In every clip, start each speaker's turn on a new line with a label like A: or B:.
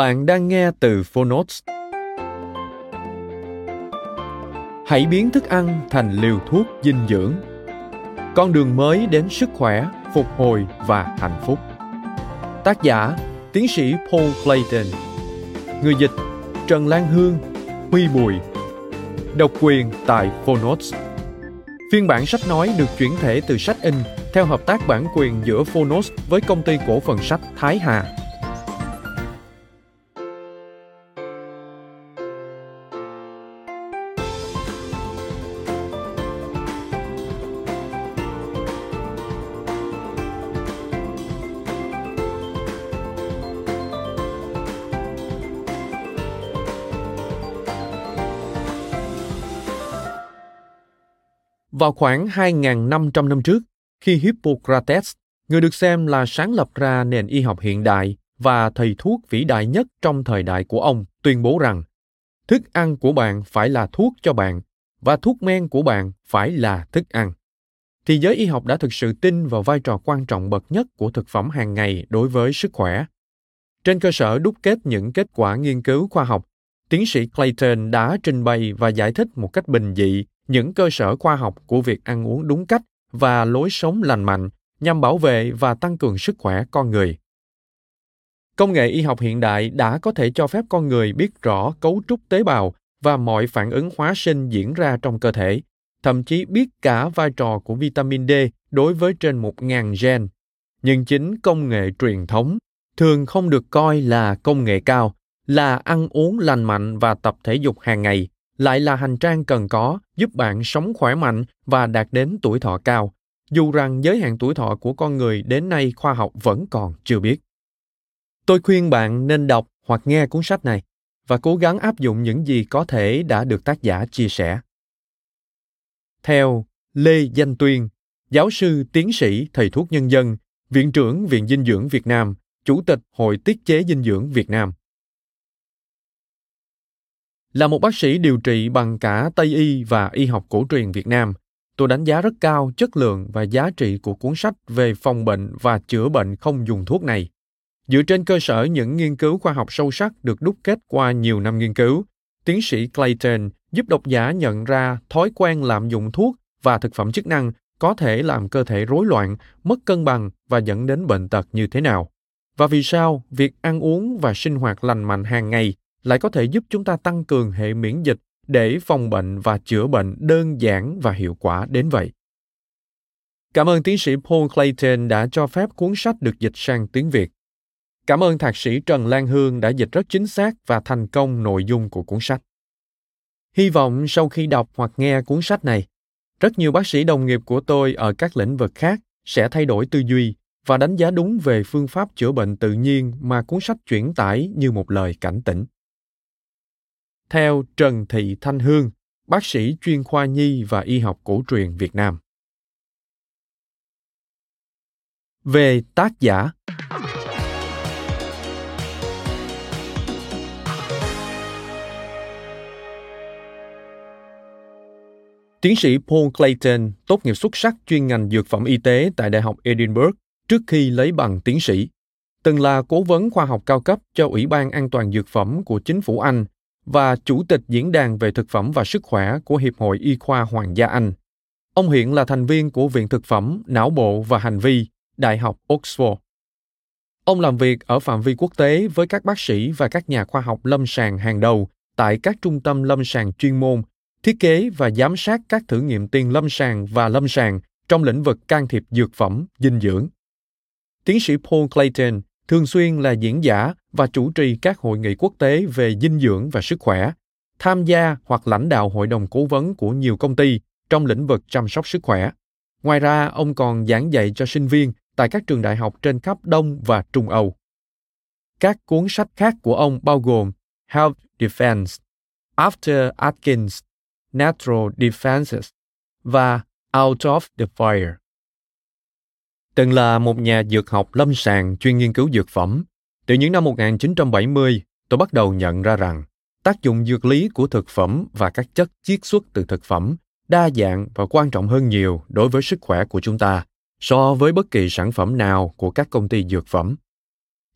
A: Bạn đang nghe từ Phonotes. Hãy biến thức ăn thành liều thuốc dinh dưỡng. Con đường mới đến sức khỏe, phục hồi và hạnh phúc. Tác giả: Tiến sĩ Paul Clayton. Người dịch: Trần Lan Hương, Huy Bùi. Độc quyền tại Phonotes. Phiên bản sách nói được chuyển thể từ sách in theo hợp tác bản quyền giữa Phonos với công ty cổ phần sách Thái Hà. Vào khoảng 2.500 năm trước, khi Hippocrates, người được xem là sáng lập ra nền y học hiện đại và thầy thuốc vĩ đại nhất trong thời đại của ông, tuyên bố rằng thức ăn của bạn phải là thuốc cho bạn và thuốc men của bạn phải là thức ăn. Thì giới y học đã thực sự tin vào vai trò quan trọng bậc nhất của thực phẩm hàng ngày đối với sức khỏe. Trên cơ sở đúc kết những kết quả nghiên cứu khoa học, tiến sĩ Clayton đã trình bày và giải thích một cách bình dị những cơ sở khoa học của việc ăn uống đúng cách và lối sống lành mạnh nhằm bảo vệ và tăng cường sức khỏe con người. Công nghệ y học hiện đại đã có thể cho phép con người biết rõ cấu trúc tế bào và mọi phản ứng hóa sinh diễn ra trong cơ thể, thậm chí biết cả vai trò của vitamin D đối với trên 1.000 gen. Nhưng chính công nghệ truyền thống thường không được coi là công nghệ cao, là ăn uống lành mạnh và tập thể dục hàng ngày lại là hành trang cần có giúp bạn sống khỏe mạnh và đạt đến tuổi thọ cao, dù rằng giới hạn tuổi thọ của con người đến nay khoa học vẫn còn chưa biết. Tôi khuyên bạn nên đọc hoặc nghe cuốn sách này và cố gắng áp dụng những gì có thể đã được tác giả chia sẻ. Theo Lê Danh Tuyên, giáo sư tiến sĩ thầy thuốc nhân dân, viện trưởng Viện Dinh dưỡng Việt Nam, chủ tịch Hội Tiết chế Dinh dưỡng Việt Nam. Là một bác sĩ điều trị bằng cả Tây y và y học cổ truyền Việt Nam, tôi đánh giá rất cao chất lượng và giá trị của cuốn sách về phòng bệnh và chữa bệnh không dùng thuốc này. Dựa trên cơ sở những nghiên cứu khoa học sâu sắc được đúc kết qua nhiều năm nghiên cứu, tiến sĩ Clayton giúp độc giả nhận ra thói quen lạm dụng thuốc và thực phẩm chức năng có thể làm cơ thể rối loạn, mất cân bằng và dẫn đến bệnh tật như thế nào. Và vì sao việc ăn uống và sinh hoạt lành mạnh hàng ngày lại có thể giúp chúng ta tăng cường hệ miễn dịch để phòng bệnh và chữa bệnh đơn giản và hiệu quả đến vậy. Cảm ơn tiến sĩ Paul Clayton đã cho phép cuốn sách được dịch sang tiếng Việt. Cảm ơn thạc sĩ Trần Lan Hương đã dịch rất chính xác và thành công nội dung của cuốn sách. Hy vọng sau khi đọc hoặc nghe cuốn sách này, rất nhiều bác sĩ đồng nghiệp của tôi ở các lĩnh vực khác sẽ thay đổi tư duy và đánh giá đúng về phương pháp chữa bệnh tự nhiên mà cuốn sách chuyển tải như một lời cảnh tỉnh theo Trần Thị Thanh Hương, bác sĩ chuyên khoa nhi và y học cổ truyền Việt Nam. Về tác giả Tiến sĩ Paul Clayton tốt nghiệp xuất sắc chuyên ngành dược phẩm y tế tại Đại học Edinburgh trước khi lấy bằng tiến sĩ. Từng là cố vấn khoa học cao cấp cho Ủy ban An toàn Dược phẩm của chính phủ Anh và chủ tịch diễn đàn về thực phẩm và sức khỏe của Hiệp hội Y khoa Hoàng gia Anh. Ông hiện là thành viên của Viện Thực phẩm, Não bộ và Hành vi, Đại học Oxford. Ông làm việc ở phạm vi quốc tế với các bác sĩ và các nhà khoa học lâm sàng hàng đầu tại các trung tâm lâm sàng chuyên môn, thiết kế và giám sát các thử nghiệm tiền lâm sàng và lâm sàng trong lĩnh vực can thiệp dược phẩm, dinh dưỡng. Tiến sĩ Paul Clayton thường xuyên là diễn giả và chủ trì các hội nghị quốc tế về dinh dưỡng và sức khỏe, tham gia hoặc lãnh đạo hội đồng cố vấn của nhiều công ty trong lĩnh vực chăm sóc sức khỏe. Ngoài ra, ông còn giảng dạy cho sinh viên tại các trường đại học trên khắp Đông và Trung Âu. Các cuốn sách khác của ông bao gồm Health Defense, After Atkins, Natural Defenses và Out of the Fire. Từng là một nhà dược học lâm sàng chuyên nghiên cứu dược phẩm, từ những năm 1970, tôi bắt đầu nhận ra rằng tác dụng dược lý của thực phẩm và các chất chiết xuất từ thực phẩm đa dạng và quan trọng hơn nhiều đối với sức khỏe của chúng ta so với bất kỳ sản phẩm nào của các công ty dược phẩm.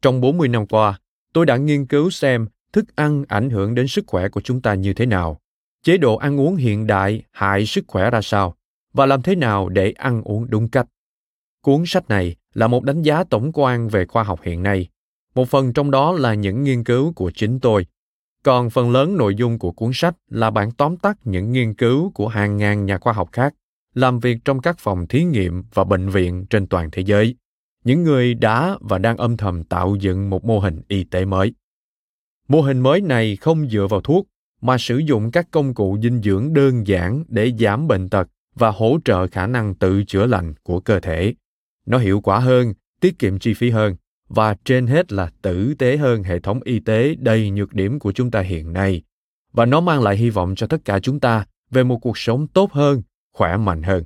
A: Trong 40 năm qua, tôi đã nghiên cứu xem thức ăn ảnh hưởng đến sức khỏe của chúng ta như thế nào, chế độ ăn uống hiện đại hại sức khỏe ra sao và làm thế nào để ăn uống đúng cách. Cuốn sách này là một đánh giá tổng quan về khoa học hiện nay. Một phần trong đó là những nghiên cứu của chính tôi. Còn phần lớn nội dung của cuốn sách là bản tóm tắt những nghiên cứu của hàng ngàn nhà khoa học khác, làm việc trong các phòng thí nghiệm và bệnh viện trên toàn thế giới những người đã và đang âm thầm tạo dựng một mô hình y tế mới mô hình mới này không dựa vào thuốc, mà sử dụng các công cụ dinh dưỡng đơn giản để giảm bệnh tật và hỗ trợ khả năng tự chữa lành của cơ thể nó hiệu quả hơn, tiết kiệm chi phí hơn, và trên hết là tử tế hơn hệ thống y tế đầy nhược điểm của chúng ta hiện nay. Và nó mang lại hy vọng cho tất cả chúng ta về một cuộc sống tốt hơn, khỏe mạnh hơn.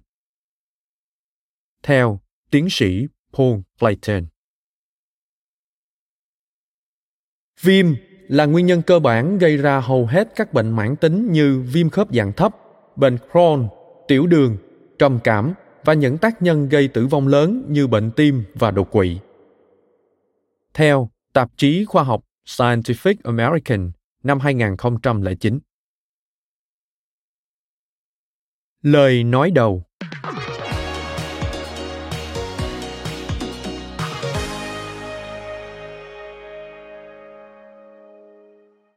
A: Theo tiến sĩ paul clayton. Viêm là nguyên nhân cơ bản gây ra hầu hết các bệnh mãn tính như viêm khớp dạng thấp, bệnh crohn, tiểu đường, trầm cảm và những tác nhân gây tử vong lớn như bệnh tim và đột quỵ. Theo tạp chí khoa học Scientific American năm 2009. Lời nói đầu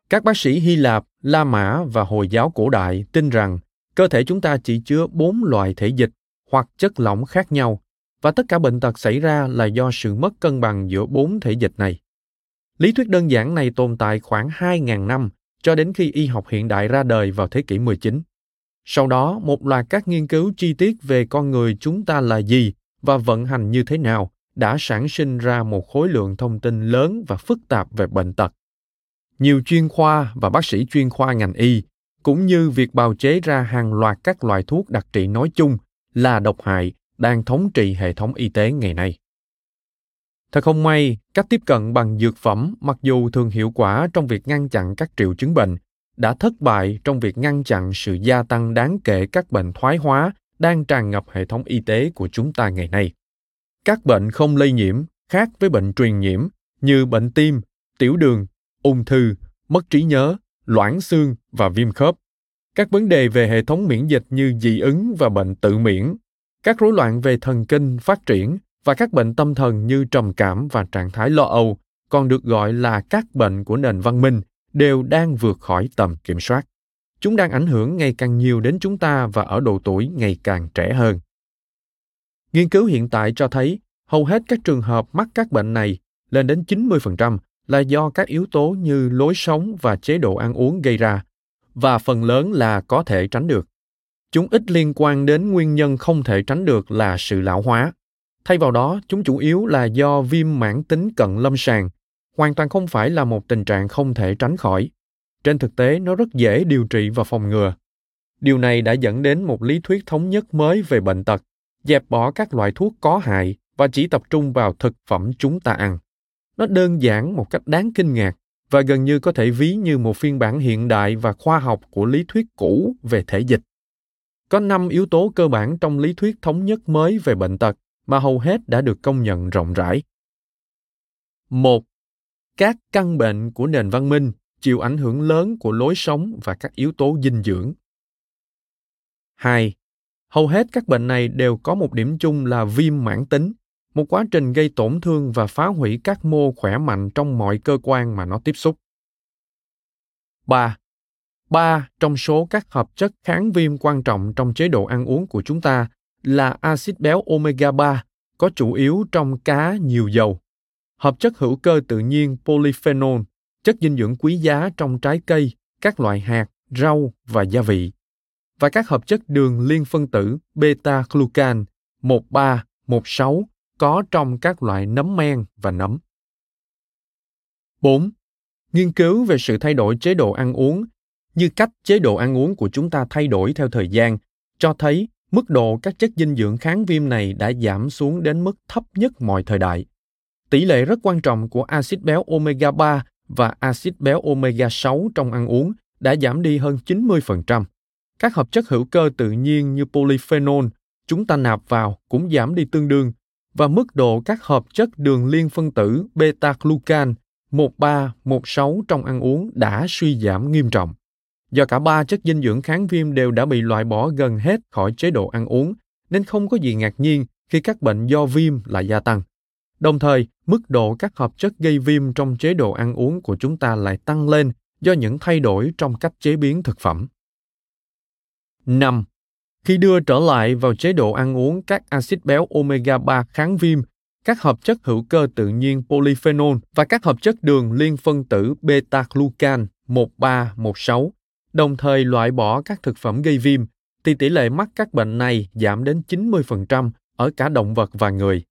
A: Các bác sĩ Hy Lạp, La Mã và Hồi giáo cổ đại tin rằng cơ thể chúng ta chỉ chứa bốn loại thể dịch hoặc chất lỏng khác nhau và tất cả bệnh tật xảy ra là do sự mất cân bằng giữa bốn thể dịch này. Lý thuyết đơn giản này tồn tại khoảng 2.000 năm cho đến khi y học hiện đại ra đời vào thế kỷ 19. Sau đó, một loạt các nghiên cứu chi tiết về con người chúng ta là gì và vận hành như thế nào đã sản sinh ra một khối lượng thông tin lớn và phức tạp về bệnh tật. Nhiều chuyên khoa và bác sĩ chuyên khoa ngành y, cũng như việc bào chế ra hàng loạt các loại thuốc đặc trị nói chung là độc hại đang thống trị hệ thống y tế ngày nay. Thật không may, cách tiếp cận bằng dược phẩm mặc dù thường hiệu quả trong việc ngăn chặn các triệu chứng bệnh, đã thất bại trong việc ngăn chặn sự gia tăng đáng kể các bệnh thoái hóa đang tràn ngập hệ thống y tế của chúng ta ngày nay. Các bệnh không lây nhiễm khác với bệnh truyền nhiễm như bệnh tim, tiểu đường, ung thư, mất trí nhớ, loãng xương và viêm khớp. Các vấn đề về hệ thống miễn dịch như dị ứng và bệnh tự miễn, các rối loạn về thần kinh phát triển và các bệnh tâm thần như trầm cảm và trạng thái lo âu còn được gọi là các bệnh của nền văn minh đều đang vượt khỏi tầm kiểm soát. Chúng đang ảnh hưởng ngày càng nhiều đến chúng ta và ở độ tuổi ngày càng trẻ hơn. Nghiên cứu hiện tại cho thấy hầu hết các trường hợp mắc các bệnh này lên đến 90% là do các yếu tố như lối sống và chế độ ăn uống gây ra, và phần lớn là có thể tránh được. Chúng ít liên quan đến nguyên nhân không thể tránh được là sự lão hóa. Thay vào đó, chúng chủ yếu là do viêm mãn tính cận lâm sàng, hoàn toàn không phải là một tình trạng không thể tránh khỏi. Trên thực tế, nó rất dễ điều trị và phòng ngừa. Điều này đã dẫn đến một lý thuyết thống nhất mới về bệnh tật, dẹp bỏ các loại thuốc có hại và chỉ tập trung vào thực phẩm chúng ta ăn. Nó đơn giản một cách đáng kinh ngạc và gần như có thể ví như một phiên bản hiện đại và khoa học của lý thuyết cũ về thể dịch. Có năm yếu tố cơ bản trong lý thuyết thống nhất mới về bệnh tật mà hầu hết đã được công nhận rộng rãi. Một, các căn bệnh của nền văn minh chịu ảnh hưởng lớn của lối sống và các yếu tố dinh dưỡng. 2. Hầu hết các bệnh này đều có một điểm chung là viêm mãn tính, một quá trình gây tổn thương và phá hủy các mô khỏe mạnh trong mọi cơ quan mà nó tiếp xúc. 3. Ba trong số các hợp chất kháng viêm quan trọng trong chế độ ăn uống của chúng ta là axit béo omega 3 có chủ yếu trong cá nhiều dầu. Hợp chất hữu cơ tự nhiên polyphenol, chất dinh dưỡng quý giá trong trái cây, các loại hạt, rau và gia vị. Và các hợp chất đường liên phân tử beta-glucan 13, 16 có trong các loại nấm men và nấm. 4. Nghiên cứu về sự thay đổi chế độ ăn uống, như cách chế độ ăn uống của chúng ta thay đổi theo thời gian, cho thấy mức độ các chất dinh dưỡng kháng viêm này đã giảm xuống đến mức thấp nhất mọi thời đại. Tỷ lệ rất quan trọng của axit béo omega 3 và axit béo omega 6 trong ăn uống đã giảm đi hơn 90%. Các hợp chất hữu cơ tự nhiên như polyphenol chúng ta nạp vào cũng giảm đi tương đương và mức độ các hợp chất đường liên phân tử beta-glucan 13, 16 trong ăn uống đã suy giảm nghiêm trọng. Do cả ba chất dinh dưỡng kháng viêm đều đã bị loại bỏ gần hết khỏi chế độ ăn uống, nên không có gì ngạc nhiên khi các bệnh do viêm lại gia tăng. Đồng thời, mức độ các hợp chất gây viêm trong chế độ ăn uống của chúng ta lại tăng lên do những thay đổi trong cách chế biến thực phẩm. 5. Khi đưa trở lại vào chế độ ăn uống các axit béo omega 3 kháng viêm, các hợp chất hữu cơ tự nhiên polyphenol và các hợp chất đường liên phân tử beta-glucan 1316 đồng thời loại bỏ các thực phẩm gây viêm, thì tỷ lệ mắc các bệnh này giảm đến 90% ở cả động vật và người.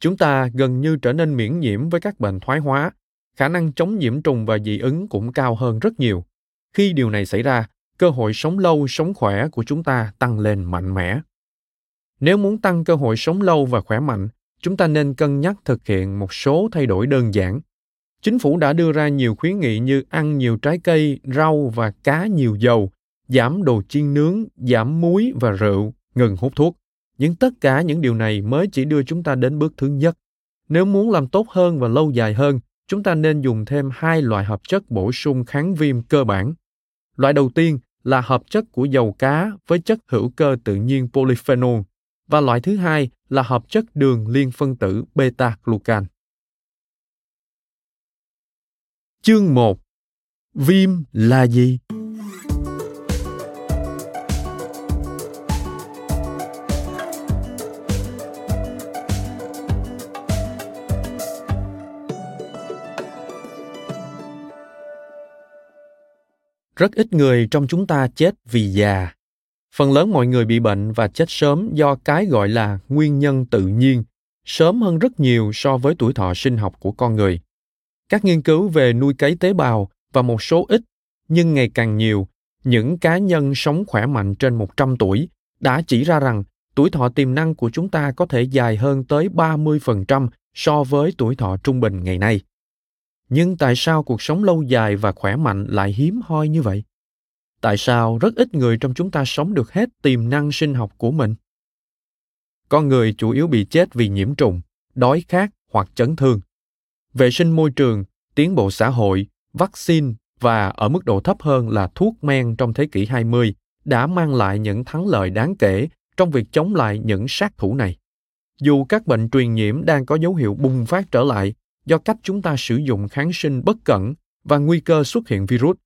A: Chúng ta gần như trở nên miễn nhiễm với các bệnh thoái hóa, khả năng chống nhiễm trùng và dị ứng cũng cao hơn rất nhiều. Khi điều này xảy ra, cơ hội sống lâu, sống khỏe của chúng ta tăng lên mạnh mẽ. Nếu muốn tăng cơ hội sống lâu và khỏe mạnh, chúng ta nên cân nhắc thực hiện một số thay đổi đơn giản Chính phủ đã đưa ra nhiều khuyến nghị như ăn nhiều trái cây, rau và cá nhiều dầu, giảm đồ chiên nướng, giảm muối và rượu, ngừng hút thuốc. Nhưng tất cả những điều này mới chỉ đưa chúng ta đến bước thứ nhất. Nếu muốn làm tốt hơn và lâu dài hơn, chúng ta nên dùng thêm hai loại hợp chất bổ sung kháng viêm cơ bản. Loại đầu tiên là hợp chất của dầu cá với chất hữu cơ tự nhiên polyphenol, và loại thứ hai là hợp chất đường liên phân tử beta-glucan. Chương 1 Viêm là gì? Rất ít người trong chúng ta chết vì già. Phần lớn mọi người bị bệnh và chết sớm do cái gọi là nguyên nhân tự nhiên, sớm hơn rất nhiều so với tuổi thọ sinh học của con người các nghiên cứu về nuôi cấy tế bào và một số ít, nhưng ngày càng nhiều, những cá nhân sống khỏe mạnh trên 100 tuổi đã chỉ ra rằng tuổi thọ tiềm năng của chúng ta có thể dài hơn tới 30% so với tuổi thọ trung bình ngày nay. Nhưng tại sao cuộc sống lâu dài và khỏe mạnh lại hiếm hoi như vậy? Tại sao rất ít người trong chúng ta sống được hết tiềm năng sinh học của mình? Con người chủ yếu bị chết vì nhiễm trùng, đói khát hoặc chấn thương vệ sinh môi trường, tiến bộ xã hội, vaccine và ở mức độ thấp hơn là thuốc men trong thế kỷ 20 đã mang lại những thắng lợi đáng kể trong việc chống lại những sát thủ này. Dù các bệnh truyền nhiễm đang có dấu hiệu bùng phát trở lại do cách chúng ta sử dụng kháng sinh bất cẩn và nguy cơ xuất hiện virus,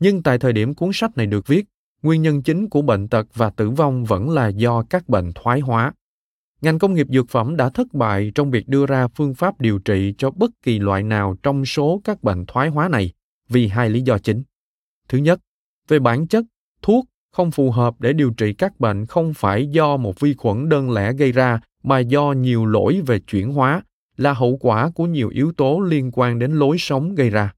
A: nhưng tại thời điểm cuốn sách này được viết, nguyên nhân chính của bệnh tật và tử vong vẫn là do các bệnh thoái hóa. Ngành công nghiệp dược phẩm đã thất bại trong việc đưa ra phương pháp điều trị cho bất kỳ loại nào trong số các bệnh thoái hóa này vì hai lý do chính. Thứ nhất, về bản chất, thuốc không phù hợp để điều trị các bệnh không phải do một vi khuẩn đơn lẻ gây ra mà do nhiều lỗi về chuyển hóa là hậu quả của nhiều yếu tố liên quan đến lối sống gây ra.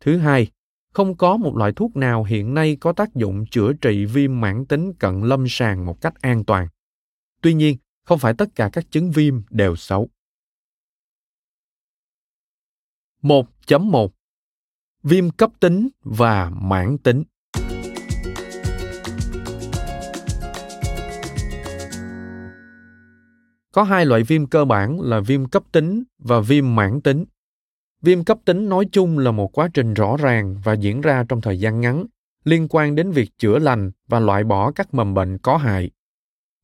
A: Thứ hai, không có một loại thuốc nào hiện nay có tác dụng chữa trị viêm mãn tính cận lâm sàng một cách an toàn. Tuy nhiên, không phải tất cả các chứng viêm đều xấu. 1.1 Viêm cấp tính và mãn tính Có hai loại viêm cơ bản là viêm cấp tính và viêm mãn tính. Viêm cấp tính nói chung là một quá trình rõ ràng và diễn ra trong thời gian ngắn, liên quan đến việc chữa lành và loại bỏ các mầm bệnh có hại.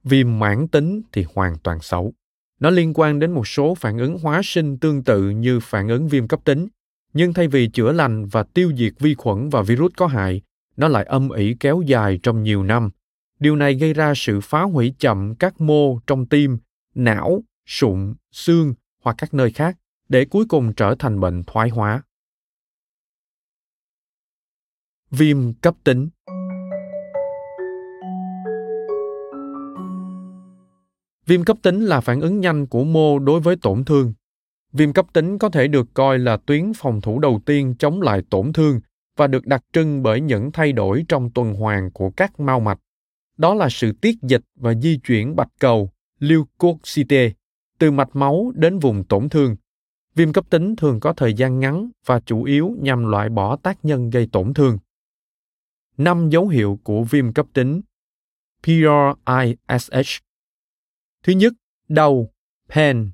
A: Viêm mãn tính thì hoàn toàn xấu. Nó liên quan đến một số phản ứng hóa sinh tương tự như phản ứng viêm cấp tính, nhưng thay vì chữa lành và tiêu diệt vi khuẩn và virus có hại, nó lại âm ỉ kéo dài trong nhiều năm. Điều này gây ra sự phá hủy chậm các mô trong tim, não, sụn, xương hoặc các nơi khác để cuối cùng trở thành bệnh thoái hóa. Viêm cấp tính Viêm cấp tính là phản ứng nhanh của mô đối với tổn thương. Viêm cấp tính có thể được coi là tuyến phòng thủ đầu tiên chống lại tổn thương và được đặc trưng bởi những thay đổi trong tuần hoàn của các mao mạch. Đó là sự tiết dịch và di chuyển bạch cầu, leukocyte, từ mạch máu đến vùng tổn thương. Viêm cấp tính thường có thời gian ngắn và chủ yếu nhằm loại bỏ tác nhân gây tổn thương. Năm dấu hiệu của viêm cấp tính PRISH Thứ nhất, đau, pain.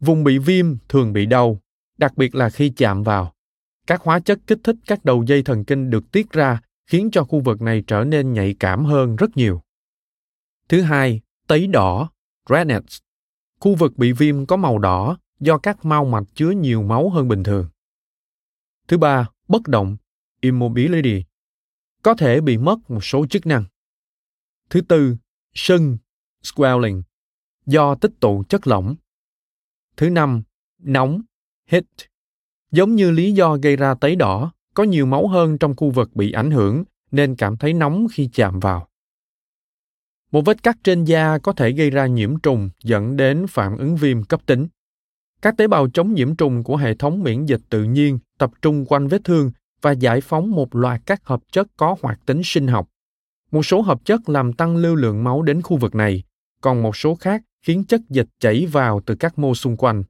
A: Vùng bị viêm thường bị đau, đặc biệt là khi chạm vào. Các hóa chất kích thích các đầu dây thần kinh được tiết ra khiến cho khu vực này trở nên nhạy cảm hơn rất nhiều. Thứ hai, tấy đỏ, redness. Khu vực bị viêm có màu đỏ do các mao mạch chứa nhiều máu hơn bình thường. Thứ ba, bất động, immobility. Có thể bị mất một số chức năng. Thứ tư, sưng, swelling do tích tụ chất lỏng. Thứ năm, nóng, heat. Giống như lý do gây ra tấy đỏ, có nhiều máu hơn trong khu vực bị ảnh hưởng nên cảm thấy nóng khi chạm vào. Một vết cắt trên da có thể gây ra nhiễm trùng dẫn đến phản ứng viêm cấp tính. Các tế bào chống nhiễm trùng của hệ thống miễn dịch tự nhiên tập trung quanh vết thương và giải phóng một loạt các hợp chất có hoạt tính sinh học. Một số hợp chất làm tăng lưu lượng máu đến khu vực này, còn một số khác khiến chất dịch chảy vào từ các mô xung quanh.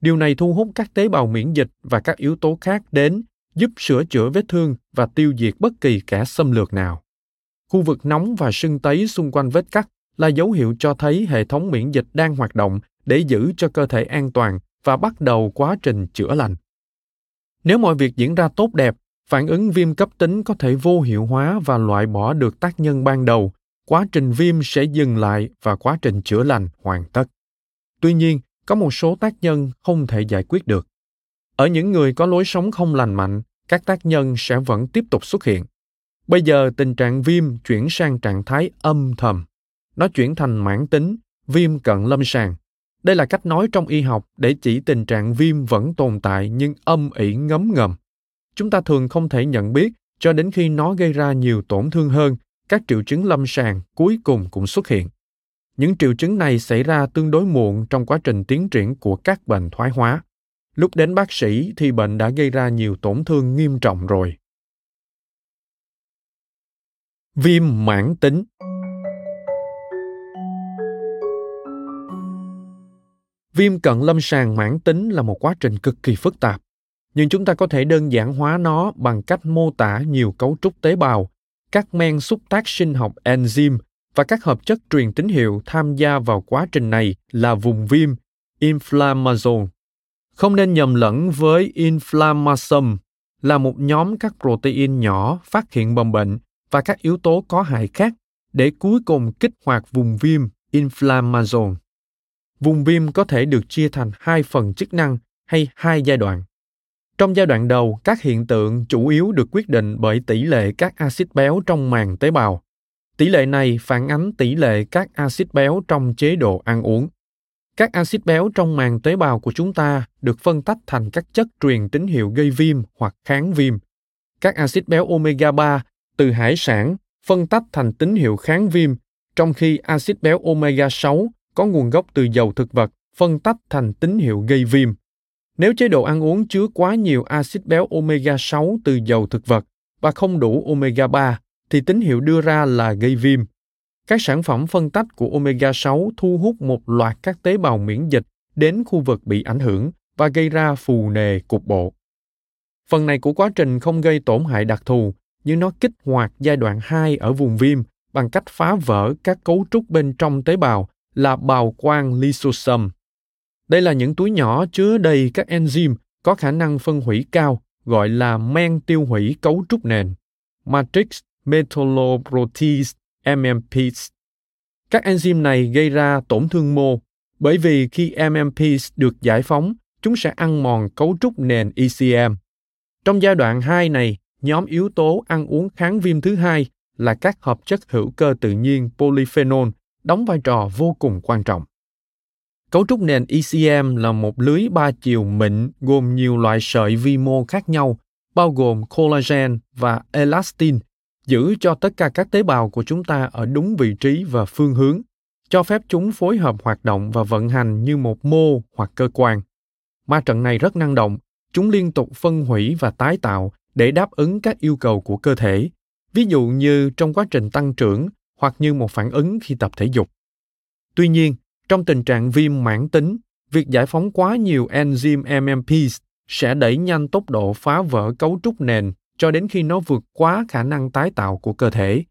A: Điều này thu hút các tế bào miễn dịch và các yếu tố khác đến, giúp sửa chữa vết thương và tiêu diệt bất kỳ kẻ xâm lược nào. Khu vực nóng và sưng tấy xung quanh vết cắt là dấu hiệu cho thấy hệ thống miễn dịch đang hoạt động để giữ cho cơ thể an toàn và bắt đầu quá trình chữa lành. Nếu mọi việc diễn ra tốt đẹp, phản ứng viêm cấp tính có thể vô hiệu hóa và loại bỏ được tác nhân ban đầu quá trình viêm sẽ dừng lại và quá trình chữa lành hoàn tất. Tuy nhiên, có một số tác nhân không thể giải quyết được. Ở những người có lối sống không lành mạnh, các tác nhân sẽ vẫn tiếp tục xuất hiện. Bây giờ tình trạng viêm chuyển sang trạng thái âm thầm. Nó chuyển thành mãn tính, viêm cận lâm sàng. Đây là cách nói trong y học để chỉ tình trạng viêm vẫn tồn tại nhưng âm ỉ ngấm ngầm. Chúng ta thường không thể nhận biết cho đến khi nó gây ra nhiều tổn thương hơn các triệu chứng lâm sàng cuối cùng cũng xuất hiện. Những triệu chứng này xảy ra tương đối muộn trong quá trình tiến triển của các bệnh thoái hóa. Lúc đến bác sĩ thì bệnh đã gây ra nhiều tổn thương nghiêm trọng rồi. Viêm mãn tính Viêm cận lâm sàng mãn tính là một quá trình cực kỳ phức tạp, nhưng chúng ta có thể đơn giản hóa nó bằng cách mô tả nhiều cấu trúc tế bào các men xúc tác sinh học enzyme và các hợp chất truyền tín hiệu tham gia vào quá trình này là vùng viêm inflammasome. Không nên nhầm lẫn với inflammasome là một nhóm các protein nhỏ phát hiện mầm bệnh và các yếu tố có hại khác để cuối cùng kích hoạt vùng viêm inflammasome. Vùng viêm có thể được chia thành hai phần chức năng hay hai giai đoạn. Trong giai đoạn đầu, các hiện tượng chủ yếu được quyết định bởi tỷ lệ các axit béo trong màng tế bào. Tỷ lệ này phản ánh tỷ lệ các axit béo trong chế độ ăn uống. Các axit béo trong màng tế bào của chúng ta được phân tách thành các chất truyền tín hiệu gây viêm hoặc kháng viêm. Các axit béo omega 3 từ hải sản phân tách thành tín hiệu kháng viêm, trong khi axit béo omega 6 có nguồn gốc từ dầu thực vật phân tách thành tín hiệu gây viêm. Nếu chế độ ăn uống chứa quá nhiều axit béo omega 6 từ dầu thực vật và không đủ omega 3 thì tín hiệu đưa ra là gây viêm. Các sản phẩm phân tách của omega 6 thu hút một loạt các tế bào miễn dịch đến khu vực bị ảnh hưởng và gây ra phù nề cục bộ. Phần này của quá trình không gây tổn hại đặc thù, nhưng nó kích hoạt giai đoạn 2 ở vùng viêm bằng cách phá vỡ các cấu trúc bên trong tế bào là bào quang lysosome đây là những túi nhỏ chứa đầy các enzyme có khả năng phân hủy cao gọi là men tiêu hủy cấu trúc nền, matrix metalloprotease MMPs. Các enzyme này gây ra tổn thương mô bởi vì khi MMPs được giải phóng, chúng sẽ ăn mòn cấu trúc nền ECM. Trong giai đoạn 2 này, nhóm yếu tố ăn uống kháng viêm thứ hai là các hợp chất hữu cơ tự nhiên polyphenol đóng vai trò vô cùng quan trọng. Cấu trúc nền ECM là một lưới ba chiều mịn gồm nhiều loại sợi vi mô khác nhau, bao gồm collagen và elastin, giữ cho tất cả các tế bào của chúng ta ở đúng vị trí và phương hướng, cho phép chúng phối hợp hoạt động và vận hành như một mô hoặc cơ quan. Ma trận này rất năng động, chúng liên tục phân hủy và tái tạo để đáp ứng các yêu cầu của cơ thể, ví dụ như trong quá trình tăng trưởng hoặc như một phản ứng khi tập thể dục. Tuy nhiên, trong tình trạng viêm mãn tính, việc giải phóng quá nhiều enzyme MMPs sẽ đẩy nhanh tốc độ phá vỡ cấu trúc nền cho đến khi nó vượt quá khả năng tái tạo của cơ thể.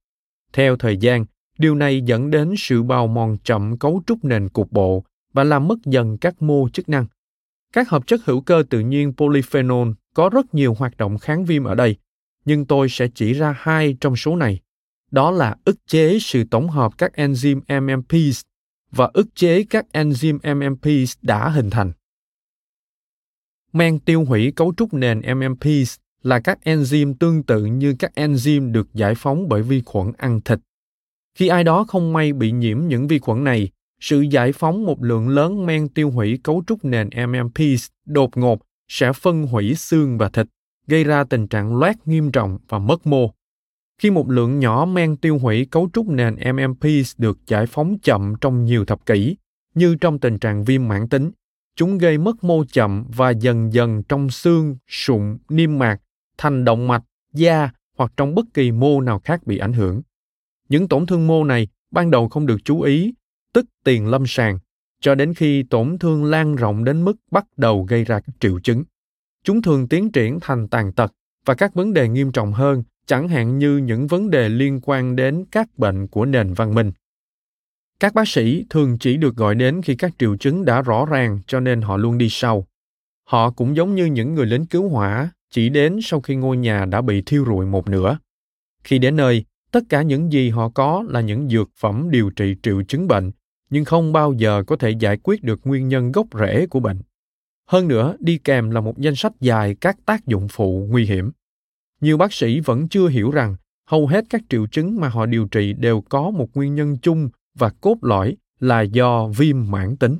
A: Theo thời gian, điều này dẫn đến sự bào mòn chậm cấu trúc nền cục bộ và làm mất dần các mô chức năng. Các hợp chất hữu cơ tự nhiên polyphenol có rất nhiều hoạt động kháng viêm ở đây, nhưng tôi sẽ chỉ ra hai trong số này. Đó là ức chế sự tổng hợp các enzyme MMPs và ức chế các enzyme MMPs đã hình thành. Men tiêu hủy cấu trúc nền MMPs là các enzyme tương tự như các enzyme được giải phóng bởi vi khuẩn ăn thịt. Khi ai đó không may bị nhiễm những vi khuẩn này, sự giải phóng một lượng lớn men tiêu hủy cấu trúc nền MMPs đột ngột sẽ phân hủy xương và thịt, gây ra tình trạng loét nghiêm trọng và mất mô. Khi một lượng nhỏ men tiêu hủy cấu trúc nền MMPs được giải phóng chậm trong nhiều thập kỷ, như trong tình trạng viêm mãn tính, chúng gây mất mô chậm và dần dần trong xương, sụn, niêm mạc, thành động mạch, da hoặc trong bất kỳ mô nào khác bị ảnh hưởng. Những tổn thương mô này ban đầu không được chú ý, tức tiền lâm sàng, cho đến khi tổn thương lan rộng đến mức bắt đầu gây ra các triệu chứng. Chúng thường tiến triển thành tàn tật và các vấn đề nghiêm trọng hơn, chẳng hạn như những vấn đề liên quan đến các bệnh của nền văn minh. Các bác sĩ thường chỉ được gọi đến khi các triệu chứng đã rõ ràng cho nên họ luôn đi sau. Họ cũng giống như những người lính cứu hỏa, chỉ đến sau khi ngôi nhà đã bị thiêu rụi một nửa. Khi đến nơi, tất cả những gì họ có là những dược phẩm điều trị triệu chứng bệnh, nhưng không bao giờ có thể giải quyết được nguyên nhân gốc rễ của bệnh. Hơn nữa, đi kèm là một danh sách dài các tác dụng phụ nguy hiểm. Nhiều bác sĩ vẫn chưa hiểu rằng hầu hết các triệu chứng mà họ điều trị đều có một nguyên nhân chung và cốt lõi là do viêm mãn tính.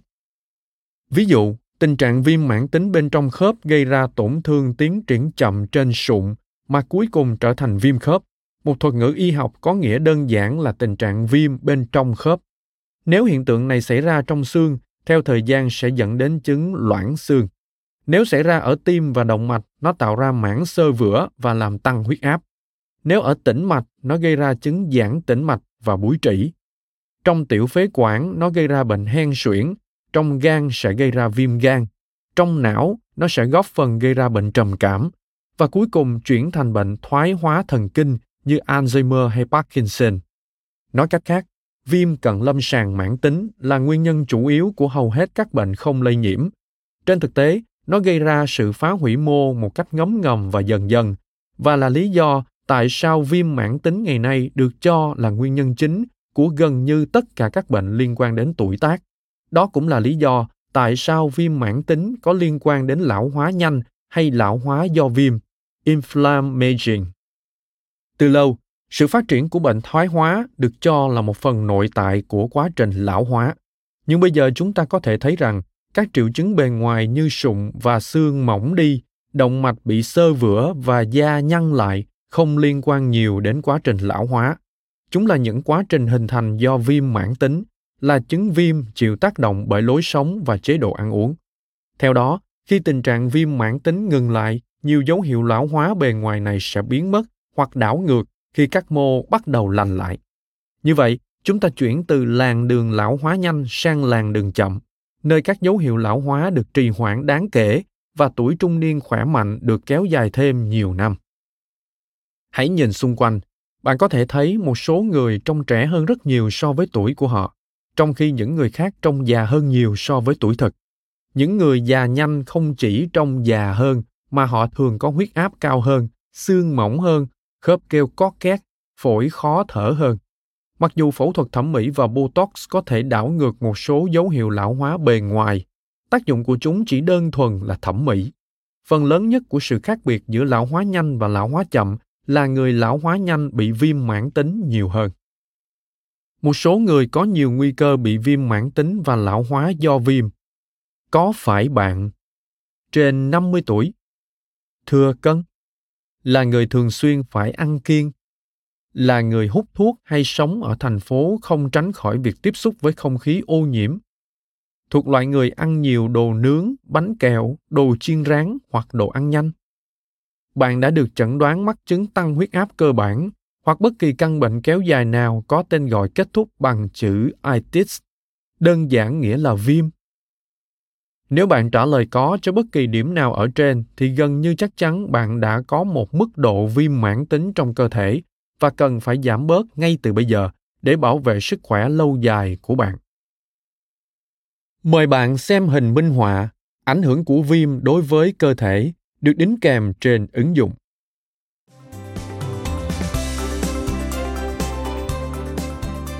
A: Ví dụ, tình trạng viêm mãn tính bên trong khớp gây ra tổn thương tiến triển chậm trên sụn mà cuối cùng trở thành viêm khớp. Một thuật ngữ y học có nghĩa đơn giản là tình trạng viêm bên trong khớp. Nếu hiện tượng này xảy ra trong xương, theo thời gian sẽ dẫn đến chứng loãng xương. Nếu xảy ra ở tim và động mạch, nó tạo ra mảng xơ vữa và làm tăng huyết áp. Nếu ở tĩnh mạch, nó gây ra chứng giãn tĩnh mạch và búi trĩ. Trong tiểu phế quản, nó gây ra bệnh hen suyễn. Trong gan sẽ gây ra viêm gan. Trong não, nó sẽ góp phần gây ra bệnh trầm cảm. Và cuối cùng chuyển thành bệnh thoái hóa thần kinh như Alzheimer hay Parkinson. Nói cách khác, viêm cận lâm sàng mãn tính là nguyên nhân chủ yếu của hầu hết các bệnh không lây nhiễm. Trên thực tế, nó gây ra sự phá hủy mô một cách ngấm ngầm và dần dần và là lý do tại sao viêm mãn tính ngày nay được cho là nguyên nhân chính của gần như tất cả các bệnh liên quan đến tuổi tác. Đó cũng là lý do tại sao viêm mãn tính có liên quan đến lão hóa nhanh hay lão hóa do viêm, inflammation. Từ lâu, sự phát triển của bệnh thoái hóa được cho là một phần nội tại của quá trình lão hóa. Nhưng bây giờ chúng ta có thể thấy rằng các triệu chứng bề ngoài như sụn và xương mỏng đi, động mạch bị sơ vữa và da nhăn lại không liên quan nhiều đến quá trình lão hóa. Chúng là những quá trình hình thành do viêm mãn tính, là chứng viêm chịu tác động bởi lối sống và chế độ ăn uống. Theo đó, khi tình trạng viêm mãn tính ngừng lại, nhiều dấu hiệu lão hóa bề ngoài này sẽ biến mất hoặc đảo ngược khi các mô bắt đầu lành lại. Như vậy, chúng ta chuyển từ làn đường lão hóa nhanh sang làn đường chậm, nơi các dấu hiệu lão hóa được trì hoãn đáng kể và tuổi trung niên khỏe mạnh được kéo dài thêm nhiều năm. Hãy nhìn xung quanh, bạn có thể thấy một số người trông trẻ hơn rất nhiều so với tuổi của họ, trong khi những người khác trông già hơn nhiều so với tuổi thực. những người già nhanh không chỉ trông già hơn mà họ thường có huyết áp cao hơn xương mỏng hơn khớp kêu cót két phổi khó thở hơn. Mặc dù phẫu thuật thẩm mỹ và botox có thể đảo ngược một số dấu hiệu lão hóa bề ngoài tác dụng của chúng chỉ đơn thuần là thẩm mỹ. Phần lớn nhất của sự khác biệt giữa lão hóa nhanh và lão hóa chậm là người lão hóa nhanh bị viêm mãn tính nhiều hơn. Một số người có nhiều nguy cơ bị viêm mãn tính và lão hóa do viêm. Có phải bạn? Trên 50 tuổi, thừa cân, là người thường xuyên phải ăn kiêng, là người hút thuốc hay sống ở thành phố không tránh khỏi việc tiếp xúc với không khí ô nhiễm, thuộc loại người ăn nhiều đồ nướng, bánh kẹo, đồ chiên rán hoặc đồ ăn nhanh. Bạn đã được chẩn đoán mắc chứng tăng huyết áp cơ bản hoặc bất kỳ căn bệnh kéo dài nào có tên gọi kết thúc bằng chữ itis, đơn giản nghĩa là viêm. Nếu bạn trả lời có cho bất kỳ điểm nào ở trên, thì gần như chắc chắn bạn đã có một mức độ viêm mãn tính trong cơ thể và cần phải giảm bớt ngay từ bây giờ để bảo vệ sức khỏe lâu dài của bạn. Mời bạn xem hình minh họa, ảnh hưởng của viêm đối với cơ thể, được đính kèm trên ứng dụng.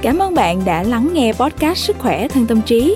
B: Cảm ơn bạn đã lắng nghe podcast Sức khỏe thân tâm trí.